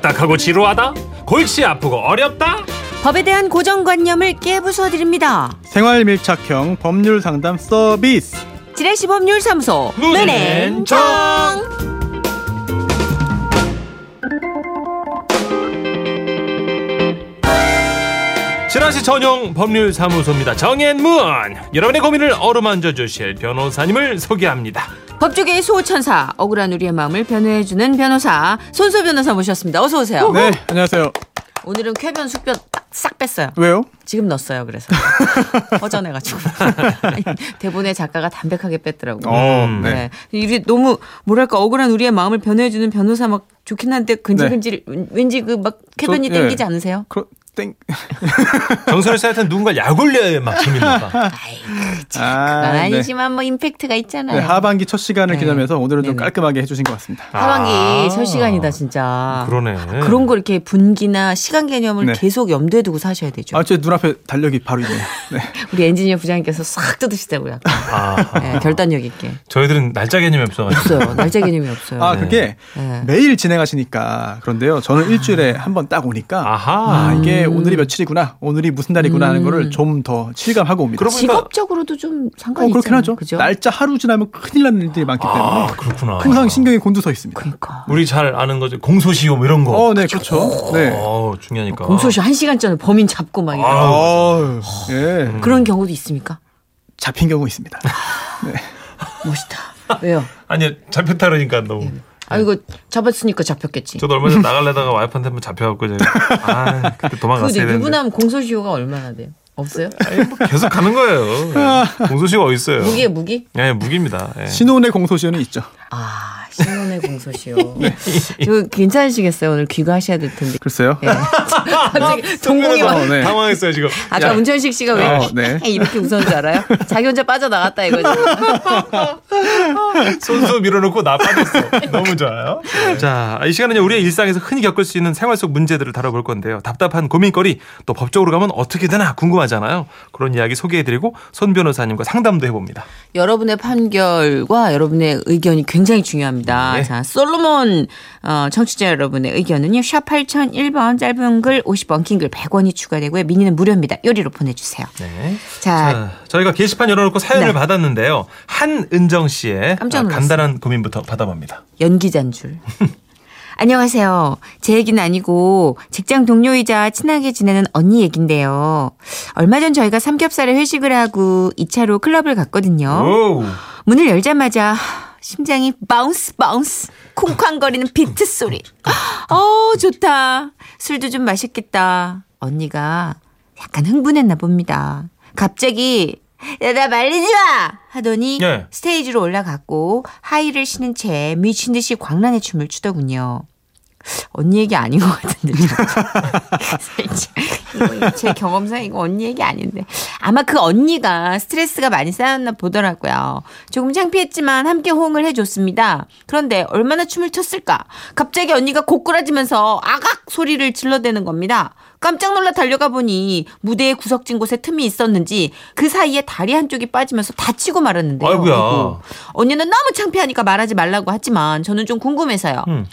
딱딱하고 지루하다? 골치 아프고 어렵다? 법에 대한 고정관념을 깨부숴 드립니다. 생활 밀착형 법률 상담 서비스. 지라시 법률사무소 문앤정. 문앤정. 지라시 전용 법률 사무소입니다. 정앤문 여러분의 고민을 어루만져 주실 변호사님을 소개합니다. 법조계의 소천사 억울한 우리의 마음을 변호해주는 변호사 손소 변호사 모셨습니다. 어서 오세요. 네, 안녕하세요. 오늘은 쾌변 숙변 딱싹 뺐어요. 왜요? 지금 넣었어요. 그래서 허전해가지고 대본에 작가가 담백하게 뺐더라고요. 어, 음, 네. 네. 이게 너무 뭐랄까 억울한 우리의 마음을 변호해주는 변호사 막 좋긴 한데 근질근질 왠지 그 막 쾌변이 저, 예. 땡기지 않으세요? 그럼 땡. 정선우 씨한테는 누군가 약 올려야 막 재밌는가? 아이고 참 아, 그건 네. 아니지만 뭐 임팩트가 있잖아요. 네, 하반기 첫 시간을 네. 기념해서 오늘은 좀 네네. 깔끔하게 해주신 것 같습니다. 하반기 아. 첫 시간이다 진짜. 그러네. 그런 거 이렇게 분기나 시간 개념을 네. 계속 염두에 두고 사셔야 되죠. 아, 제 눈앞에 달력이 바로 있네요. 네. 우리 엔지니어 부장님께서 싹 뜯으시다고요. 약간. 아, 네, 결단력 있게. 저희들은 날짜 개념이 없어가지고. 없어요. 날짜 개념이 없어요. 아, 그게 네. 매일 진행하시니까 그런데요. 저는 일주일에 한 번 딱 오니까 아하. 아, 이게 음. 오늘이 며칠이구나, 오늘이 무슨 날이구나 하는 거를 좀 더 실감하고 옵니다. 그러고 보니까- 직업적으로도 좀 상관이 어, 그렇긴 있잖아요. 하죠. 그죠? 날짜 하루 지나면 큰일 나는 일들이 많기 때문에 아, 그렇구나. 항상 신경이 곤두서 있습니다. 그러니까. 우리 잘 아는 거죠. 공소시효 뭐 이런 거. 어, 네, 그렇죠. 네. 어, 중요하니까. 공소시 한 시간 전에 범인 잡고 막 이런 아, 어, 예. 그런 경우도 있습니까? 잡힌 경우 있습니다. 멋있다. 왜요? 아니 잡혔다 그러니까 너무. 아 이거 잡았으니까 잡혔겠지. 저도 얼마 전에 나갈래다가 와이프한테 한번 잡혀갖고 제가 아 그때 도망갔어야 되는데. 유부남 공소시효가 얼마나 돼요? 없어요? 아니, 뭐 계속 가는 거예요. 예. 공소시효 어디 있어요? 무기에 무기? 예, 무기입니다. 예. 신혼의 공소시효는 있죠. 아 신혼의 공소시효. 이거 괜찮으시겠어요? 오늘 귀가하셔야 될 텐데. 글쎄요. 예. 갑자기 동공이 막 어, 네. 당황했어요 지금. 아까 문천식 씨가 왜 어, 네. 이렇게 웃었는 줄 알아요? 자기 혼자 빠져나갔다 이거죠. 손수 밀어놓고 나 빠졌어. 너무 좋아요. 자, 이 시간은요, 우리의 일상에서 흔히 겪을 수 있는 생활 속 문제들을 다뤄볼 건데요. 답답한 고민거리, 또 법적으로 가면 어떻게 되나 궁금하잖아요. 그런 이야기 소개해드리고 손 변호사님과 상담도 해봅니다. 여러분의 판결과 여러분의 의견이 굉장히 중요합니다. 네. 자, 솔로몬 어, 청취자 여러분의 의견은요. 샵 8001번 짧은 글 50원 긴 글 100원이 추가되고요. 미니는 무료입니다. 요리로 보내주세요. 네. 자, 자, 저희가 게시판 열어놓고 사연을 네. 받았는데요. 한은정 씨의 아, 놀랐어요. 간단한 고민부터 받아봅니다. 연기자인 줄. 안녕하세요. 제 얘기는 아니고 직장 동료이자 친하게 지내는 언니 얘긴데요. 얼마 전 저희가 삼겹살에 회식을 하고 2차로 클럽을 갔거든요. 오. 문을 열자마자 심장이 bounce bounce 쿵쾅거리는 비트 소리. 어 좋다. 술도 좀 마셨겠다. 언니가 약간 흥분했나 봅니다. 갑자기 야, 나 말리지 마! 하더니 예. 스테이지로 올라갔고 하이힐을 신은 채 미친 듯이 광란의 춤을 추더군요. 언니 얘기 아닌 것 같은데. 제 경험상 이거 언니 얘기 아닌데. 아마 그 언니가 스트레스가 많이 쌓였나 보더라고요. 조금 창피했지만 함께 호응을 해줬습니다. 그런데 얼마나 춤을 췄을까? 갑자기 언니가 고꾸라지면서 아각 소리를 질러대는 겁니다. 깜짝 놀라 달려가 보니 무대의 구석진 곳에 틈이 있었는지 그 사이에 다리 한쪽이 빠지면서 다치고 말았는데요. 아이고야. 아이고. 언니는 너무 창피하니까 말하지 말라고 하지만 저는 좀 궁금해서요. 음.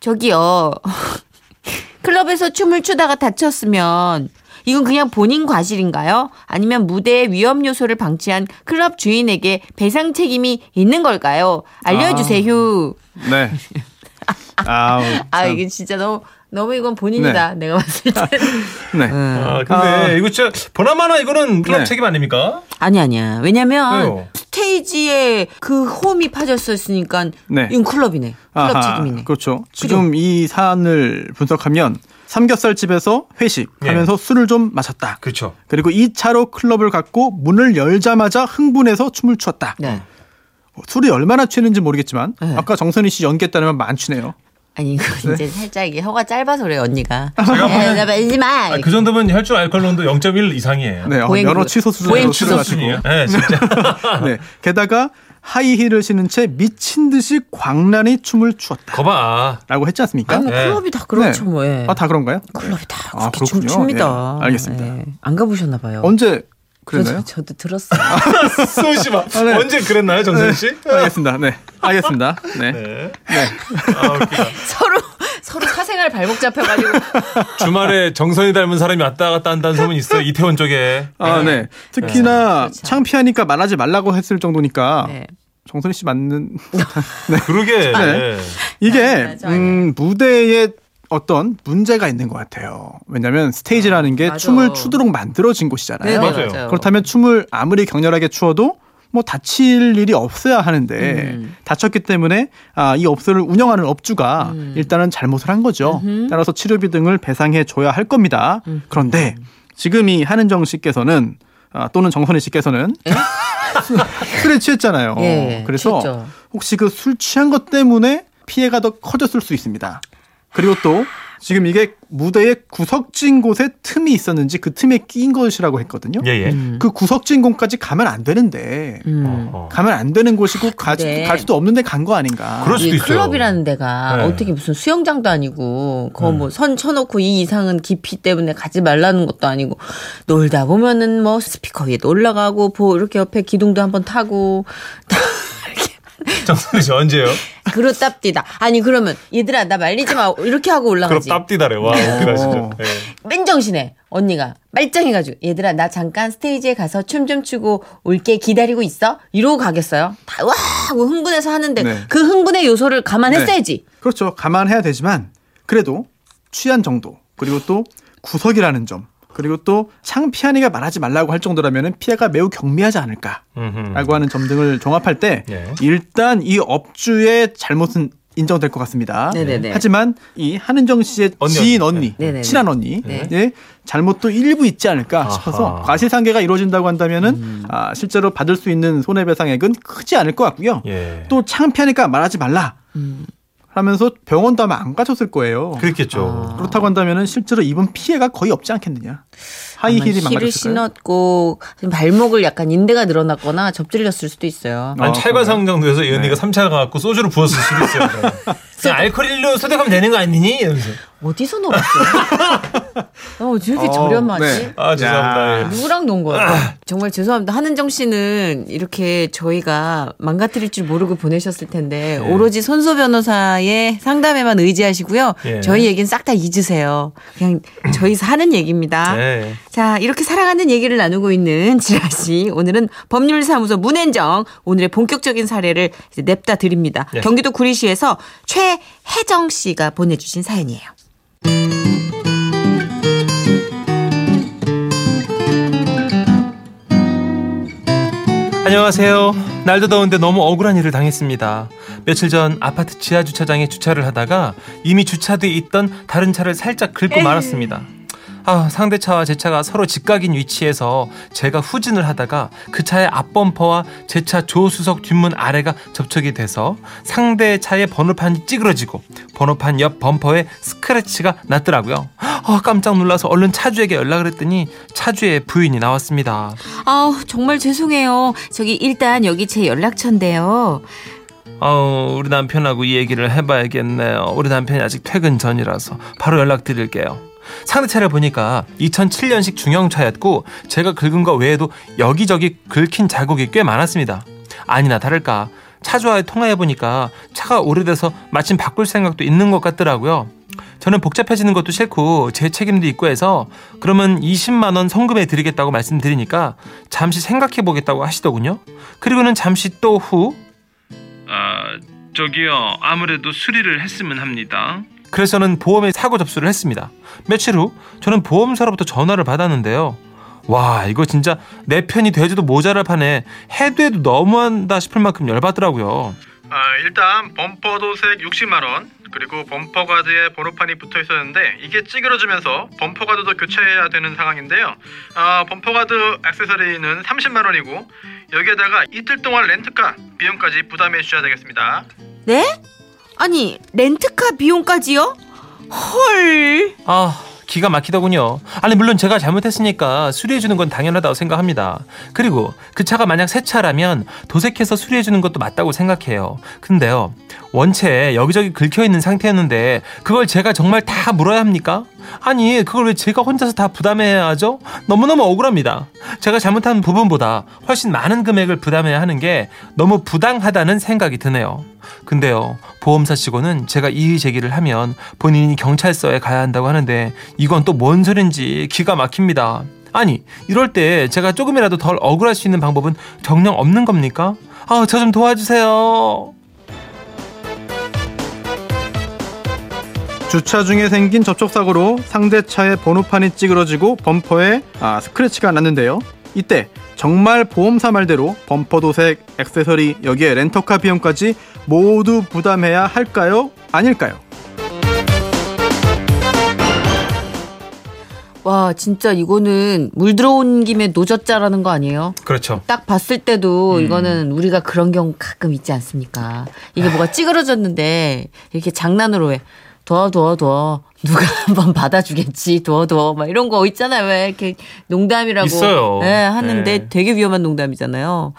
저기요. 클럽에서 춤을 추다가 다쳤으면 이건 그냥 본인 과실인가요? 아니면 무대의 위험 요소를 방치한 클럽 주인에게 배상 책임이 있는 걸까요? 알려주세요. 네. 아우. 아, 참. 이게 진짜 너무 너무 이건 본인이다. 내가 봤을 때. 네. 아, 근데 아. 이거 진짜 보나마나 이거는 클럽 네. 책임 아닙니까? 아니 아니야. 왜냐면 왜요? 스테이지에 그 홈이 파졌었으니까 네. 이건 클럽이네. 클럽 아하, 책임이네. 그렇죠. 지금 이 사안을 분석하면 삼겹살 집에서 회식하면서 술을 좀 마셨다. 그렇죠. 그리고 2차로 클럽을 갔고 문을 열자마자 흥분해서 춤을 추었다. 네. 술이 얼마나 취했는지 모르겠지만 네. 아까 정선희 씨 연기했다면 많추네요. 아니 이거 네. 이제 살짝 이게 혀가 짧아서 그래 언니가. 야, 나 말지 마. 아, 그 정도면 혈중 알코올 농도 0.1 이상이에요. 네, 어, 보행 여러 그- 취소 보행 수준으로 취소 술을 마시고. 수준이에요? 네, 진짜. 네. 게다가 하이힐을 신은 채 미친 듯이 광란히 춤을 추었다. 거봐. 라고 했지 않습니까? 아니 뭐 네. 클럽이 다 그렇죠 네. 뭐. 예. 아, 다 그런가요? 클럽이 다 아, 그렇게 춤 그렇군요. 춥니다. 예, 알겠습니다. 예. 안 가보셨나 봐요. 언제 그랬나요? 저도, 저도 들었어요. 수호 씨 봐. 네. 언제 그랬나요, 정선 씨? 알겠습니다. 네. 알겠습니다. 네. 네. 네. 아. 서로 서로 사생활 발목 잡혀가지고 주말에 정선이 닮은 사람이 왔다 갔다 한다는 소문 있어요. 이태원 쪽에. 아, 네. 특히나 그렇죠. 창피하니까 말하지 말라고 했을 정도니까 네. 정선희 씨 맞는 그러게. 네. 네. 이게. 음, 무대에 어떤 문제가 있는 것 같아요. 왜냐하면 스테이지라는 게 맞아. 춤을 추도록 만들어진 곳이잖아요. 네, 맞아요. 맞아요. 그렇다면 춤을 아무리 격렬하게 추어도 뭐 다칠 일이 없어야 하는데 음. 다쳤기 때문에 아, 이 업소를 운영하는 업주가 음. 일단은 잘못을 한 거죠. 음흠. 따라서 치료비 등을 배상해 줘야 할 겁니다. 음. 그런데 지금 이 한은정 씨께서는 아, 또는 정선희 씨께서는 술에 취했잖아요. 예, 그래서 취했죠. 혹시 그 술 취한 것 때문에 피해가 더 커졌을 수 있습니다. 그리고 또 지금 이게 무대의 구석진 곳에 틈이 있었는지 그 틈에 끼인 것이라고 했거든요. 예, 예. 음. 그 구석진 곳까지 가면 안 되는데 음. 어, 어. 가면 안 되는 곳이고 가, 네. 갈 수도 없는데 간 거 아닌가. 그럴 수도 이 있어요. 클럽이라는 데가 네. 어떻게 무슨 수영장도 아니고 거 음. 뭐선 쳐놓고 이 이상은 깊이 때문에 가지 말라는 것도 아니고 놀다 보면은 뭐 스피커 위에도 올라가고 뭐 이렇게 옆에 기둥도 한번 타고 정선희 씨 언제요? 그렇 답디다. 아니 그러면 얘들아 나 말리지 마 이렇게 하고 올라가지. 땀띠다래. 와, 웃기다, 진짜. 어. 예. 맨정신에 언니가 말짱해가지고 얘들아 나 잠깐 스테이지에 가서 춤 좀 추고 올게 기다리고 있어 이러고 가겠어요 다와 하고 흥분해서 하는데 네. 그 흥분의 요소를 감안했어야지 그렇죠. 감안해야 되지만 그래도 취한 정도 그리고 또 구석이라는 점 그리고 또 창피하니까 말하지 말라고 할 정도라면 피해가 매우 경미하지 않을까라고. 하는 점 등을 종합할 때 예. 일단 이 업주의 잘못은 인정될 것 같습니다. 네네네. 하지만 이 한은정 씨의 언니, 지인 언니. 언니, 네네네. 친한 언니, 네. 의 잘못도 일부 있지 않을까 아하. 싶어서 과실상계가 이루어진다고 한다면은 음. 아, 실제로 받을 수 있는 손해배상액은 크지 않을 것 같고요. 예. 또 창피하니까 말하지 말라 음. 하면서 병원도 아마 안 가셨을 거예요. 그렇겠죠. 아. 그렇다고 한다면은 실제로 입은 피해가 거의 없지 않겠느냐. 하이힐이 힐을? 신었고 발목을 약간 인대가 늘어났거나 접질렸을 수도 있어요. 어, 아니 찰과상 정도에서 이 언니가 삼차 가갖고 소주를 부었을 수도 있어요. 그냥 알코올로 소독하면 되는 거 아니니? 이러면서. 어디서 놀았어? 어, 왜 이렇게 어, 저렴하지? 네. 아, 죄송합니다. 예. 누구랑 논 거야? 정말 죄송합니다. 한은정 씨는 이렇게 저희가 망가뜨릴 줄 모르고 보내셨을 텐데 예. 오로지 손소 변호사의 상담에만 의지하시고요. 예. 저희 얘기는 싹 다 잊으세요. 그냥 저희 사는 얘기입니다. 네. 자, 이렇게 살아가는 얘기를 나누고 있는 지라 씨. 오늘은 법률사무소 문앤정 오늘의 본격적인 사례를 이제 냅다 드립니다. 예. 경기도 구리시에서 최혜정 씨가 보내주신 사연이에요. 안녕하세요. 날도 더운데 너무 억울한 일을 당했습니다. 며칠 전 아파트 지하 주차장에 주차를 하다가 이미 주차돼 있던 다른 차를 살짝 긁고 말았습니다. 아, 상대 차와 제 차가 서로 직각인 위치에서 제가 후진을 하다가 그 차의 앞범퍼와 제 차 조수석 뒷문 아래가 접촉이 돼서 상대 차의 번호판이 찌그러지고 번호판 옆 범퍼에 스크래치가 났더라고요. 아, 깜짝 놀라서 얼른 차주에게 연락을 했더니 차주의 부인이 나왔습니다. 아우, 정말 죄송해요. 저기 일단 여기 제 연락처인데요. 어, 우리 남편하고 이 얘기를 해봐야겠네요. 우리 남편이 아직 퇴근 전이라서 바로 연락드릴게요. 상대차를 보니까 2007년식 중형차였고 제가 긁은 거 외에도 여기저기 긁힌 자국이 꽤 많았습니다. 아니나 다를까 차주와의 통화해 보니까 차가 오래돼서 마침 바꿀 생각도 있는 것 같더라고요. 저는 복잡해지는 것도 싫고 제 책임도 있고 해서 그러면 20만 원 성금해 드리겠다고 말씀드리니까 잠시 생각해 보겠다고 하시더군요. 그리고는 잠시 또 후 아, 저기요. 아무래도 수리를 했으면 합니다. 그래서 저는 보험에 사고 접수를 했습니다. 며칠 후 저는 보험사로부터 전화를 받았는데요. 와, 이거 진짜 내 편이 되지도 모자랄 판에 해도 해도 너무한다 싶을 만큼 열받더라고요. 아, 일단 범퍼 도색 60만 원 그리고 범퍼 가드에 번호판이 붙어 있었는데 이게 찌그러지면서 범퍼 가드도 교체해야 되는 상황인데요. 아, 범퍼 가드 액세서리는 30만 원이고 여기에다가 이틀 동안 렌트카 비용까지 부담해 주셔야 되겠습니다. 네? 아니, 렌트카 비용까지요? 헐. 아, 기가 막히더군요. 아니, 물론 제가 잘못했으니까 수리해 주는 건 당연하다고 생각합니다. 그리고 그 차가 만약 새 차라면 도색해서 수리해 주는 것도 맞다고 생각해요. 근데요, 원체 여기저기 긁혀 있는 상태였는데 그걸 제가 정말 다 물어야 합니까? 아니 그걸 왜 제가 혼자서 다 부담해야 하죠? 너무너무 억울합니다. 제가 잘못한 부분보다 훨씬 많은 금액을 부담해야 하는 게 너무 부당하다는 생각이 드네요. 근데요 보험사 직원은 제가 이의 제기를 하면 본인이 경찰서에 가야 한다고 하는데 이건 또 뭔 소린지 기가 막힙니다. 아니 이럴 때 제가 조금이라도 덜 억울할 수 있는 방법은 정녕 없는 겁니까? 아 저 좀 도와주세요. 주차 중에 생긴 접촉사고로 상대 차의 번호판이 찌그러지고 범퍼에 아, 스크래치가 났는데요. 이때 정말 보험사 말대로 범퍼 도색, 액세서리, 여기에 렌터카 비용까지 모두 부담해야 할까요? 아닐까요? 와 진짜 이거는 물 들어온 김에 노젓자라는 거 아니에요? 그렇죠. 딱 봤을 때도 이거는 우리가 그런 경우 가끔 있지 않습니까? 이게 뭐가 찌그러졌는데 이렇게 장난으로 해. 도와 도와 도와 누가 한번 받아주겠지 도와 도와 막 이런 거 있잖아요 왜 이렇게 농담이라고 있어요. 예, 하는데 네. 되게 위험한 농담이잖아요.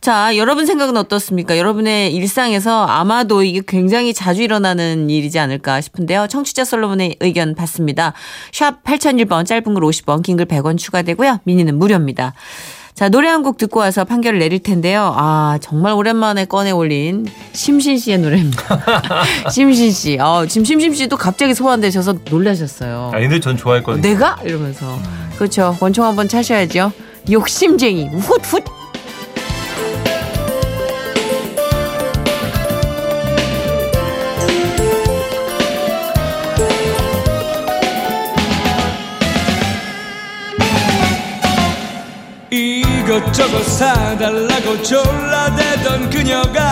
자 여러분 생각은 어떻습니까? 여러분의 일상에서 아마도 이게 굉장히 자주 일어나는 일이지 않을까 싶은데요. 청취자 솔로몬의 의견 받습니다. 샵 8001번 짧은 글 50원 긴 글 100원 추가되고요. 미니는 무료입니다. 자, 노래 한 곡 듣고 와서 판결을 내릴 텐데요. 아, 정말 오랜만에 꺼내 올린 심신 씨의 노래입니다. 심신 씨. 어, 지금 심신 씨도 갑자기 소환되셔서 놀라셨어요. 아, 이들 전 좋아했거든요. 내가? 이러면서. 그렇죠. 권총 한번 차셔야죠. 욕심쟁이. 훗훗. 이것저것 사달라고 졸라대던 그녀가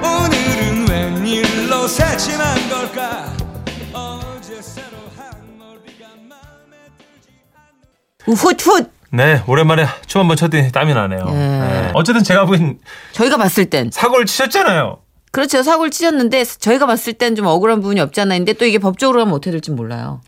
오늘은 웬일로 새침한 걸까 어제 새로 한 머리가 맘에 들지 않는 훗훗. 네, 오랜만에 춤 한번 췄더니 땀이 나네요. 예. 네. 어쨌든 제가 보기엔 저희가 봤을 땐. 사고를 치셨잖아요. 그렇죠. 사고를 치셨는데 저희가 봤을 땐 좀 억울한 부분이 없잖아요. 근데 또 이게 법적으로 가면 어떻게 될지 몰라요.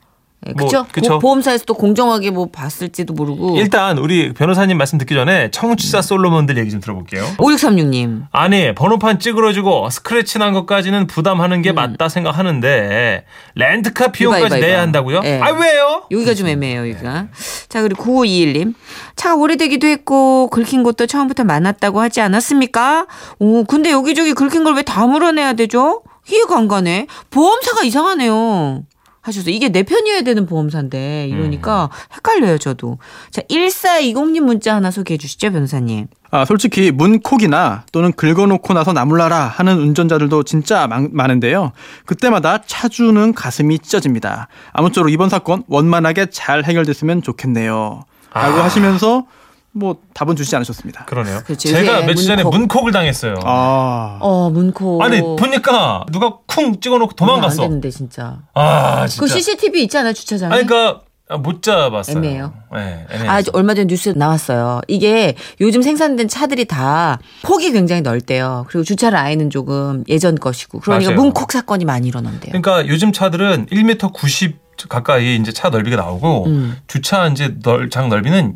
예, 뭐, 그렇죠? 그쵸. 보험사에서도 공정하게 뭐 봤을지도 모르고. 일단 우리 변호사님 말씀 듣기 전에 청취자 솔로몬들 얘기 좀 들어볼게요. 5636님. 아니 번호판 찌그러지고 스크래치 난 것까지는 부담하는 게 맞다 생각하는데 렌트카 비용까지 음. 이봐, 이봐, 내야 이봐. 한다고요? 예. 아 왜요? 여기가 좀 애매해요, 여기가. 자, 그리고 9521님. 차가 오래되기도 했고, 긁힌 곳도 처음부터 많았다고 하지 않았습니까? 오, 근데 여기저기 긁힌 걸 왜 다 물어내야 되죠? 이해가 안 가네. 보험사가 이상하네요. 하셔서 이게 내 편이어야 되는 보험사인데 이러니까 헷갈려요 저도. 자 1420님 문자 하나 소개해 주시죠 변호사님. 아, 솔직히 문콕이나 또는 긁어놓고 나서 나물라라 하는 운전자들도 진짜 많, 많은데요. 그때마다 차주는 가슴이 찢어집니다. 아무쪼록 이번 사건 원만하게 잘 해결됐으면 좋겠네요. 라고 아. 하시면서 뭐 답은 주시지 않으셨습니다. 그러네요. 그렇죠. 제가 며칠 전에 문콕. 문콕을 당했어요. 아, 어 문코. 아니 보니까 누가 쿵 찍어 놓고 안 도망갔어. 되는데 진짜. 아 진짜. 그 CCTV 있지 않아요 주차장에? 아니 그러니까 못 잡았어요. 애매해요. 네, 애매해요. 아, 저 얼마 전에 뉴스에 나왔어요. 이게 요즘 생산된 차들이 다 폭이 굉장히 넓대요. 그리고 주차 라인은 조금 예전 것이고. 그러니까 맞아요. 문콕 사건이 많이 일어난대요. 그러니까 요즘 차들은 1m 90 가까이 이제 차 넓이가 나오고 음. 주차 이제 넓, 장 넓이는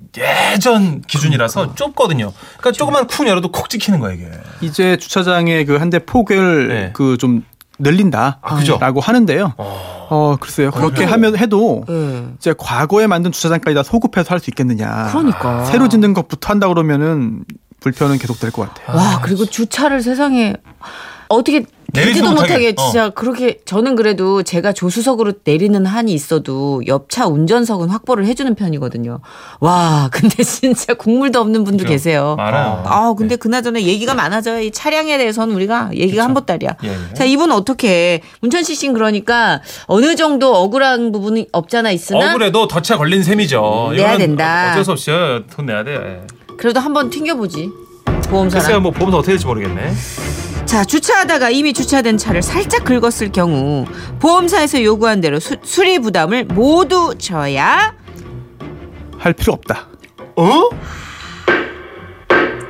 예전 기준이라서 좁거든요. 그러니까 조금만 쿵 열어도 콕 찍히는 거예요 이게. 이제 주차장의 그 한 대 폭을 네. 그좀 늘린다. 아, 그죠? 라고 하는데요. 어, 글쎄요. 그렇게 그래요? 하면 해도 예. 이제 과거에 만든 주차장까지 다 소급해서 할 수 있겠느냐. 그러니까. 새로 짓는 것부터 한다 그러면은 불편은 계속될 것 같아요. 와, 그리고 주차를 세상에 어떻게 내리지도 되지도 못하게. 못하게 진짜 그렇게 저는 그래도 제가 조수석으로 내리는 한이 있어도 옆차 운전석은 확보를 해주는 편이거든요. 와, 근데 진짜 국물도 없는 분도 그죠? 계세요. 많아요. 아, 근데 네. 그나저나 얘기가 많아져요. 이 차량에 대해서는 우리가 얘기가 한 보따리야. 예, 예. 자, 이분 어떻게 문천식 씨는 그러니까 어느 정도 억울한 부분이 없잖아 있으나 억울해도 덫에 걸린 셈이죠. 내야 된다. 어쩔 수 없이 돈 내야 돼. 그래도 한번 튕겨보지. 보험사랑. 글쎄요, 뭐 보면서 어떻게 될지 모르겠네. 자, 주차하다가 이미 주차된 차를 살짝 긁었을 경우 보험사에서 요구한 대로 수, 수리 부담을 모두 져야 할 필요 없다. 어?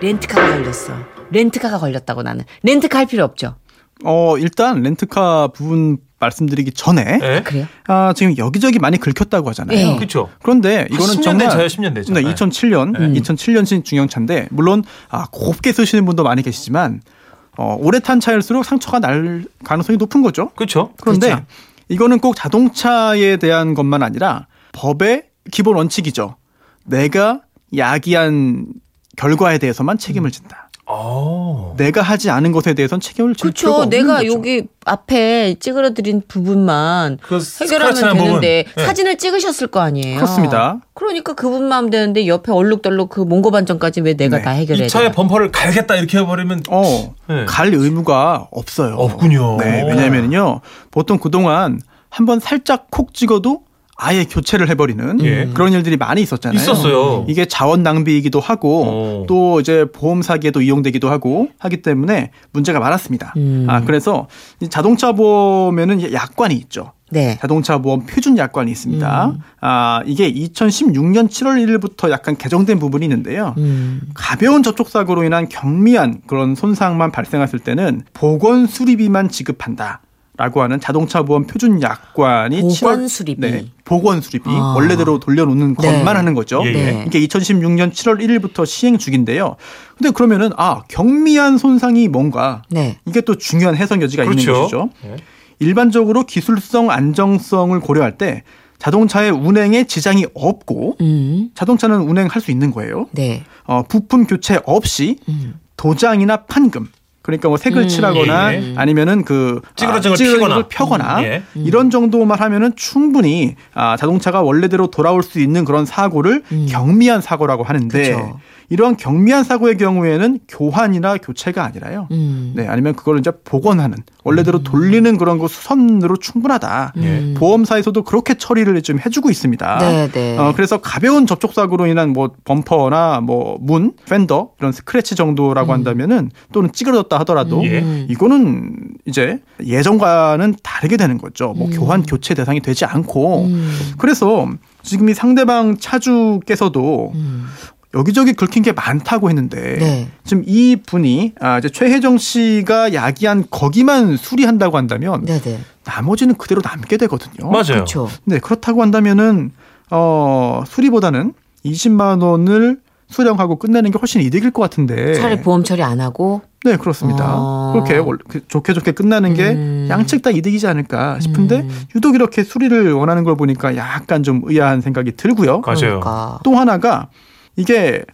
렌트카가 걸렸어. 렌트카가 걸렸다고 나는. 렌트카 할 필요 없죠. 어, 일단 렌트카 부분 말씀드리기 전에 예? 그래요? 아, 지금 여기저기 많이 긁혔다고 하잖아요. 네. 그렇죠. 그런데 이거는 10년 정말 된 차예요, 10년 된 차. 네, 네. 2007년, 음. 2007년식 중형차인데 물론 아, 곱게 쓰시는 분도 많이 계시지만 어, 오래 탄 차일수록 상처가 날 가능성이 높은 거죠. 그렇죠. 그런데 그렇죠. 이거는 꼭 자동차에 대한 것만 아니라 법의 기본 원칙이죠. 내가 야기한 결과에 대해서만 책임을 진다. 어. 내가 하지 않은 것에 대해서는 책임을 질 필요가 그렇죠. 없는 내가 거죠. 여기 앞에 찌그러드린 부분만 그 해결하면 되는데 부분. 네. 사진을 찍으셨을 거 아니에요. 그렇습니다. 그러니까 그분만 하면 되는데 옆에 얼룩덜룩 그 몽고 반점까지 왜 내가 네. 다 해결해야 이 차의 돼? 범퍼를 갈겠다 이렇게 해버리면 어, 네. 갈 의무가 없어요. 없군요. 네, 왜냐면요. 보통 그동안 한번 살짝 콕 찍어도 아예 교체를 해버리는 예. 그런 일들이 많이 있었잖아요. 있었어요. 이게 자원 낭비이기도 하고 어. 또 이제 보험 사기에도 이용되기도 하고 하기 때문에 문제가 많았습니다. 음. 아 그래서 이 자동차 보험에는 약관이 있죠. 네. 자동차 보험 표준 약관이 있습니다. 음. 아 이게 2016년 7월 1일부터 약간 개정된 부분이 있는데요. 음. 가벼운 접촉 사고로 인한 경미한 그런 손상만 발생했을 때는 보건 수리비만 지급한다. 라고 하는 자동차 보험 표준 약관이 보건 7월 수리비. 네, 보건 수리비 아. 원래대로 돌려놓는 네. 것만 하는 거죠. 예, 예. 네. 이게 2016년 7월 1일부터 시행 중인데요. 근데 그러면은 아 경미한 손상이 뭔가 네. 이게 또 중요한 해석 여지가 있는 그렇죠. 것이죠. 네. 일반적으로 기술성 안정성을 고려할 때 자동차의 운행에 지장이 없고 음. 자동차는 운행할 수 있는 거예요. 네. 어, 부품 교체 없이 음. 도장이나 판금 그러니까 뭐 색을 음. 칠하거나 예. 아니면은 그 찌그러진 걸. 걸 펴거나 음, 예. 이런 정도만 하면은 충분히 아, 자동차가 원래대로 돌아올 수 있는 그런 사고를 음. 경미한 사고라고 하는데 그쵸. 이러한 경미한 사고의 경우에는 교환이나 교체가 아니라요. 음. 네, 아니면 그걸 이제 복원하는 원래대로 돌리는 그런 거 수선으로 충분하다. 음. 보험사에서도 그렇게 처리를 좀 해주고 있습니다. 네, 네. 어, 그래서 가벼운 접촉 사고로 인한 뭐 범퍼나 뭐 문, 팬더 이런 스크래치 정도라고 음. 한다면은 또는 찌그러졌다 하더라도 예. 이거는 이제 예전과는 다르게 되는 거죠. 뭐 교환 교체 대상이 되지 않고 음. 그래서 지금 이 상대방 차주께서도 음. 여기저기 긁힌 게 많다고 했는데 네. 지금 이 분이 아 이제 최혜정 씨가 야기한 거기만 수리한다고 한다면 네, 네. 나머지는 그대로 남게 되거든요. 맞아요. 그렇죠. 네, 그렇다고 한다면은 어 수리보다는 20만 원을 수령하고 끝내는 게 훨씬 이득일 것 같은데. 차라리 보험 처리 안 하고 네, 그렇습니다. 어. 그렇게 월- 그 좋게 좋게 끝나는 게 음. 양측 다 이득이지 않을까 싶은데 음. 유독 이렇게 수리를 원하는 걸 보니까 약간 좀 의아한 생각이 들고요. 맞아요. 그러니까. 또 하나가 이게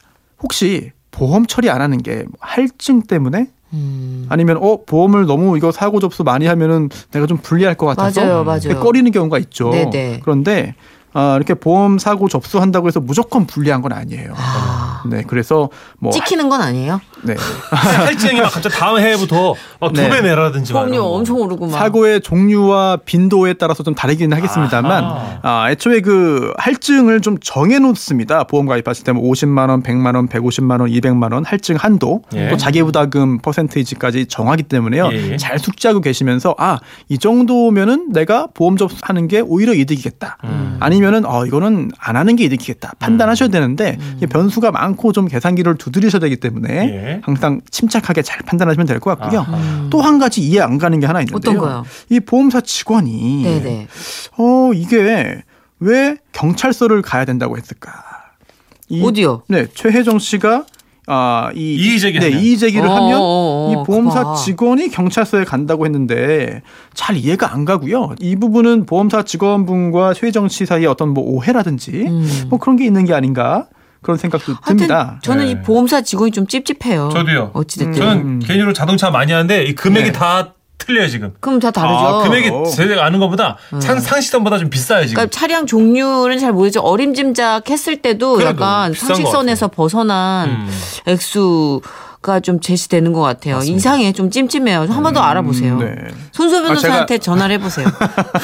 혹시 보험 처리 안 하는 게 할증 때문에 음. 아니면 어 보험을 너무 이거 사고 접수 많이 하면은 내가 좀 불리할 것 같아서 맞아요, 맞아요. 꺼리는 경우가 있죠. 네네. 그런데 아, 이렇게 보험 사고 접수한다고 해서 무조건 불리한 건 아니에요. 아. 네, 그래서 뭐 찍히는 건 아니에요? 네. 할증이 막 갑자기 다음 해부터 막두 네. 배 내라든지 거. 엄청 오르고 막. 사고의 종류와 빈도에 따라서 좀 다르기는 하겠습니다만 아하. 아, 애초에 그 할증을 좀 정해 놓습니다. 보험 가입하실 때면 50만 원, 100만 원, 150만 원, 200만 원 할증 한도 예. 또 자기 부담금 퍼센테이지까지 정하기 때문에요. 예, 예. 잘 숙지하고 계시면서 아, 이 정도면은 내가 보험 접수하는 게 오히려 이득이겠다. 음. 아니면은 어 이거는 안 하는 게 이득이겠다. 판단하셔야 되는데 이게 변수가 많고 좀 계산기를 두드리셔야 되기 때문에 예. 항상 침착하게 잘 판단하시면 될 것 같고요. 아하. 또한 가지 이해 안 가는 게 하나 있는데요. 어떤 거요? 이 보험사 직원이 네네. 어 이게 왜 경찰서를 가야 된다고 했을까? 이- 어디요? 네, 최혜정 씨가 아 이 이의 제기하면. 네, 이의 제기를 어, 하면 어, 어, 이 보험사 그거. 직원이 경찰서에 간다고 했는데 잘 이해가 안 가고요. 이 부분은 보험사 직원분과 최혜정 씨 사이에 어떤 뭐 오해라든지 음. 뭐 그런 게 있는 게 아닌가 그런 생각도 듭니다. 저는 네. 이 보험사 직원이 좀 찝찝해요. 저도요. 어찌됐든. 저는 음. 개인적으로 자동차 많이 하는데 이 금액이 네. 다 틀려요 지금. 그럼 다 다르죠. 아, 금액이 어. 제가 아는 것보다 상, 상시점보다 좀 비싸요 지금. 그러니까 차량 종류는 잘 모르죠. 어림짐작 했을 때도 그래도 약간 상식선에서 벗어난 음. 액수 가좀 제시되는 것 같아요. 이상해, 좀 찜찜해요. 한번 더 알아보세요. 네. 손소 아, 변호사한테 전화를 해보세요.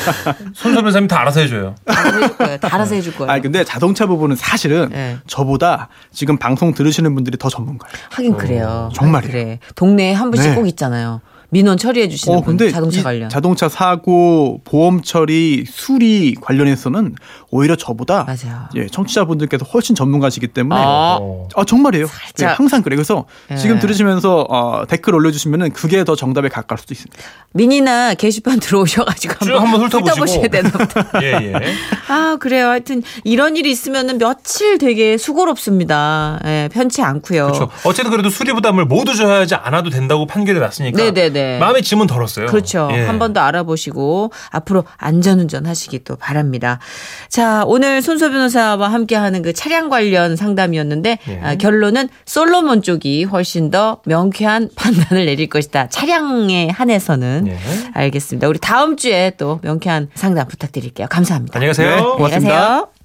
손소 변호사님 다 알아서 해줘요. 다 알아서 해줄 거예요. 다 알아서 해줄 거예요. 아 근데 자동차 부분은 사실은 네. 저보다 지금 방송 들으시는 분들이 더 전문가예요. 하긴 그래요. 정말이에요. 그래. 동네에 한 분씩 네. 꼭 있잖아요. 민원 처리해 주시는 어, 분, 근데 자동차 이 관련. 자동차 사고, 보험 처리, 수리 관련해서는 오히려 저보다 맞아요. 예, 청취자분들께서 훨씬 전문가시기 때문에 아. 어. 아, 정말이에요. 살짝. 네, 항상 그래요. 그래서 예. 지금 들으시면서 어, 댓글 올려주시면은 그게 더 정답에 가까울 수도 있습니다. 미니나 게시판 들어오셔가지고 쭉 한번, 한번. 훑어보셔야 되나 보다. 예 예. 아, 그래요. 하여튼 이런 일이 있으면은 며칠 되게 수고롭습니다. 예, 편치 않고요. 그렇죠. 어쨌든 그래도 수리 부담을 모두 져야지 않아도 된다고 판결이 났으니까 네네 네. 네. 마음의 짐은 덜었어요. 그렇죠. 예. 한번 더 알아보시고 앞으로 안전운전 하시기 또 바랍니다. 자, 오늘 손소 변호사와 함께하는 그 차량 관련 상담이었는데 예. 아, 결론은 솔로몬 쪽이 훨씬 더 명쾌한 판단을 내릴 것이다. 차량에 한해서는 예. 알겠습니다. 우리 다음 주에 또 명쾌한 상담 부탁드릴게요. 감사합니다. 안녕히 가세요. 안녕히 고맙습니다. 가세요.